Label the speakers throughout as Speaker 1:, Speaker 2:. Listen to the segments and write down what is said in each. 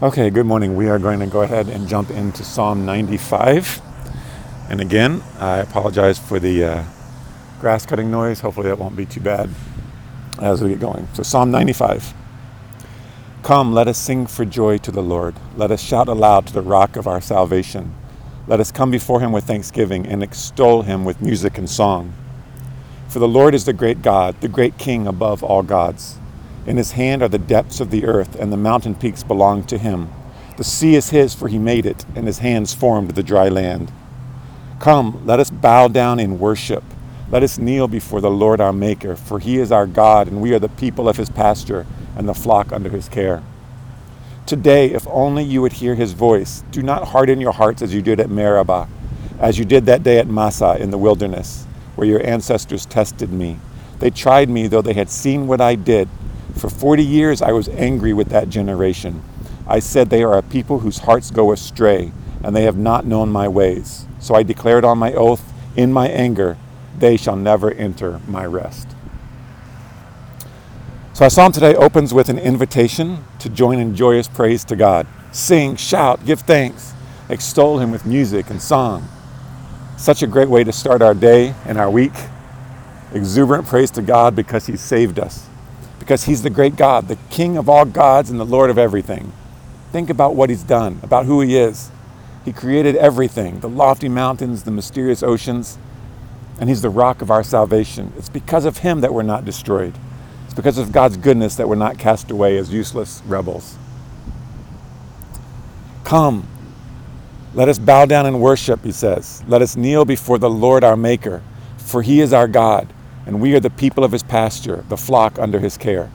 Speaker 1: Okay, good morning. We are going to go ahead and jump into Psalm 95. And again, I apologize for the uh, grass cutting noise. Hopefully, that won't be too bad as we get going. So, Psalm 95. Come, let us sing for joy to the Lord. Let us shout aloud to the rock of our salvation. Let us come before him with thanksgiving and extol him with music and song. For the Lord is the great God, the great King above all gods. In his hand are the depths of the earth, and the mountain peaks belong to him. The sea is his, for he made it, and his hands formed the dry land. Come, let us bow down in worship. Let us kneel before the Lord our Maker, for he is our God, and we are the people of his pasture and the flock under his care. Today, if only you would hear his voice, do not harden your hearts as you did at Meribah, as you did that day at Massah in the wilderness, where your ancestors tested me. They tried me, though they had seen what I did. For 40 years I was angry with that generation. I said, They are a people whose hearts go astray, and they have not known my ways. So I declared on my oath, in my anger, they shall never enter my rest. So our psalm today opens with an invitation to join in joyous praise to God. Sing, shout, give thanks, extol him with music and song. Such a great way to start our day and our week. Exuberant praise to God because he saved us because he's the great God, the King of all gods and the Lord of everything. Think about what he's done, about who he is. He created everything the lofty mountains, the mysterious oceans, and he's the rock of our salvation. It's because of him that we're not destroyed. It's because of God's goodness that we're not cast away as useless rebels. Come, let us bow down and worship, he says. Let us kneel before the Lord our Maker, for he is our God and we are the people of his pasture, the flock under his care.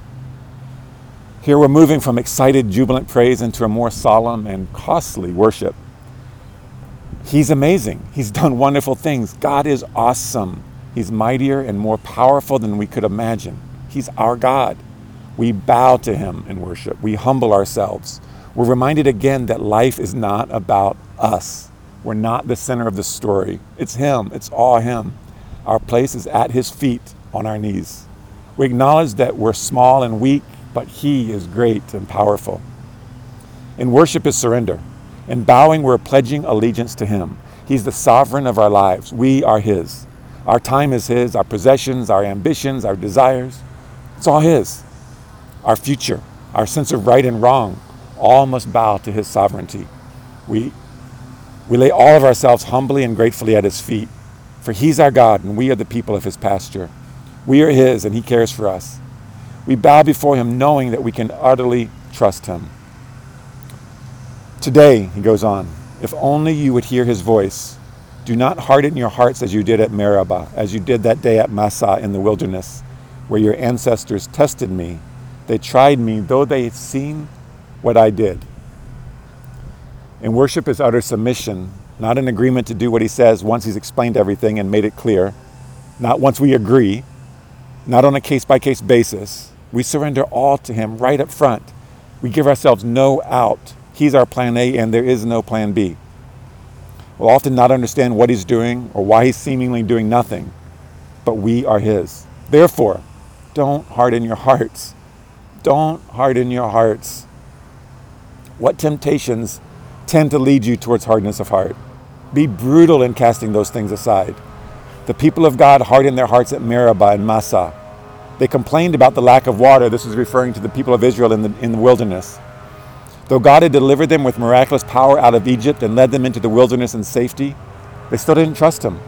Speaker 1: Here we're moving from excited, jubilant praise into a more solemn and costly worship. He's amazing. He's done wonderful things. God is awesome. He's mightier and more powerful than we could imagine. He's our God. We bow to him in worship. We humble ourselves. We're reminded again that life is not about us. We're not the center of the story. It's him. It's all him. Our place is at His feet on our knees. We acknowledge that we're small and weak, but He is great and powerful. In worship is surrender. In bowing, we're pledging allegiance to Him. He's the sovereign of our lives. We are His. Our time is His, our possessions, our ambitions, our desires. It's all His. Our future, our sense of right and wrong, all must bow to His sovereignty. We, we lay all of ourselves humbly and gratefully at His feet for he's our God, and we are the people of his pasture. We are his, and he cares for us. We bow before him knowing that we can utterly trust him. Today, he goes on, if only you would hear his voice. Do not harden your hearts as you did at Meribah, as you did that day at Massah in the wilderness, where your ancestors tested me. They tried me, though they had seen what I did. And worship is utter submission not an agreement to do what he says once he's explained everything and made it clear, not once we agree, not on a case by case basis. We surrender all to him right up front. We give ourselves no out. He's our plan A and there is no plan B. We'll often not understand what he's doing or why he's seemingly doing nothing, but we are his. Therefore, don't harden your hearts. Don't harden your hearts. What temptations tend to lead you towards hardness of heart. Be brutal in casting those things aside. The people of God hardened their hearts at Meribah and Massah. They complained about the lack of water. This is referring to the people of Israel in the, in the wilderness. Though God had delivered them with miraculous power out of Egypt and led them into the wilderness in safety, they still didn't trust Him.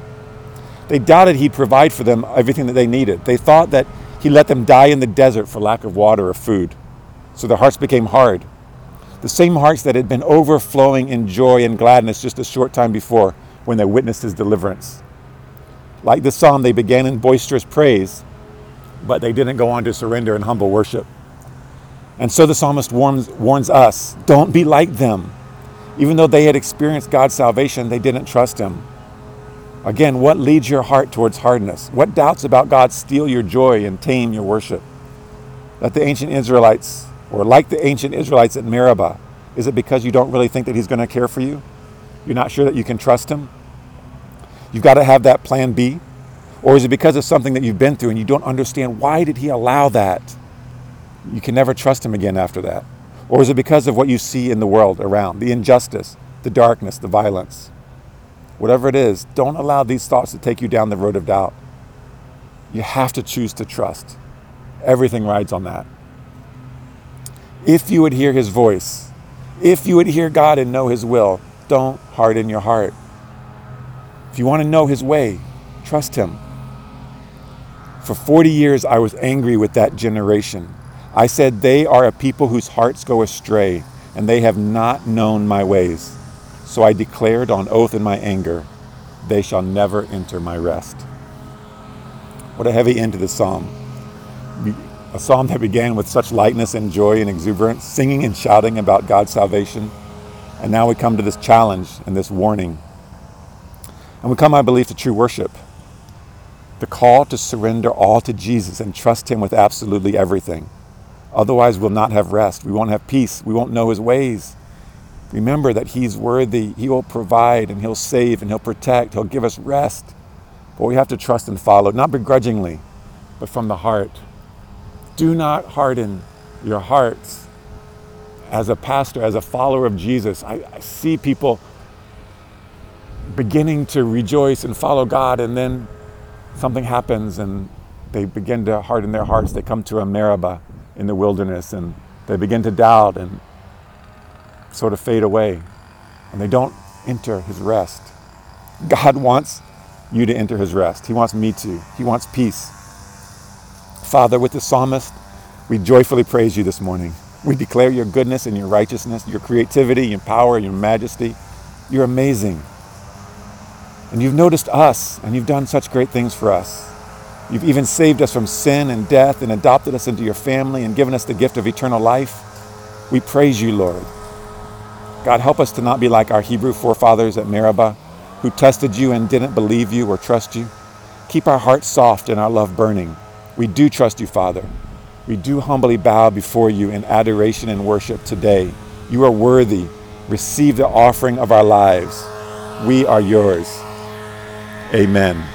Speaker 1: They doubted He'd provide for them everything that they needed. They thought that He let them die in the desert for lack of water or food. So their hearts became hard the same hearts that had been overflowing in joy and gladness just a short time before when they witnessed his deliverance. Like the psalm, they began in boisterous praise, but they didn't go on to surrender in humble worship. And so the psalmist warns, warns us don't be like them. Even though they had experienced God's salvation, they didn't trust him. Again, what leads your heart towards hardness? What doubts about God steal your joy and tame your worship? Let the ancient Israelites or like the ancient Israelites at Meribah? Is it because you don't really think that He's going to care for you? You're not sure that you can trust Him? You've got to have that plan B? Or is it because of something that you've been through and you don't understand why did He allow that? You can never trust Him again after that. Or is it because of what you see in the world around, the injustice, the darkness, the violence? Whatever it is, don't allow these thoughts to take you down the road of doubt. You have to choose to trust. Everything rides on that. If you would hear his voice, if you would hear God and know his will, don't harden your heart. If you want to know his way, trust him. For 40 years, I was angry with that generation. I said, They are a people whose hearts go astray, and they have not known my ways. So I declared on oath in my anger, They shall never enter my rest. What a heavy end to the psalm. A psalm that began with such lightness and joy and exuberance, singing and shouting about God's salvation. And now we come to this challenge and this warning. And we come, I believe, to true worship the call to surrender all to Jesus and trust Him with absolutely everything. Otherwise, we'll not have rest. We won't have peace. We won't know His ways. Remember that He's worthy. He will provide and He'll save and He'll protect. He'll give us rest. But we have to trust and follow, not begrudgingly, but from the heart. Do not harden your hearts. As a pastor, as a follower of Jesus, I, I see people beginning to rejoice and follow God, and then something happens and they begin to harden their hearts. They come to a Meribah in the wilderness and they begin to doubt and sort of fade away. And they don't enter his rest. God wants you to enter his rest. He wants me to. He wants peace. Father, with the psalmist, we joyfully praise you this morning. We declare your goodness and your righteousness, your creativity, your power, your majesty. You're amazing. And you've noticed us, and you've done such great things for us. You've even saved us from sin and death and adopted us into your family and given us the gift of eternal life. We praise you, Lord. God, help us to not be like our Hebrew forefathers at Meribah who tested you and didn't believe you or trust you. Keep our hearts soft and our love burning. We do trust you, Father. We do humbly bow before you in adoration and worship today. You are worthy. Receive the offering of our lives. We are yours. Amen.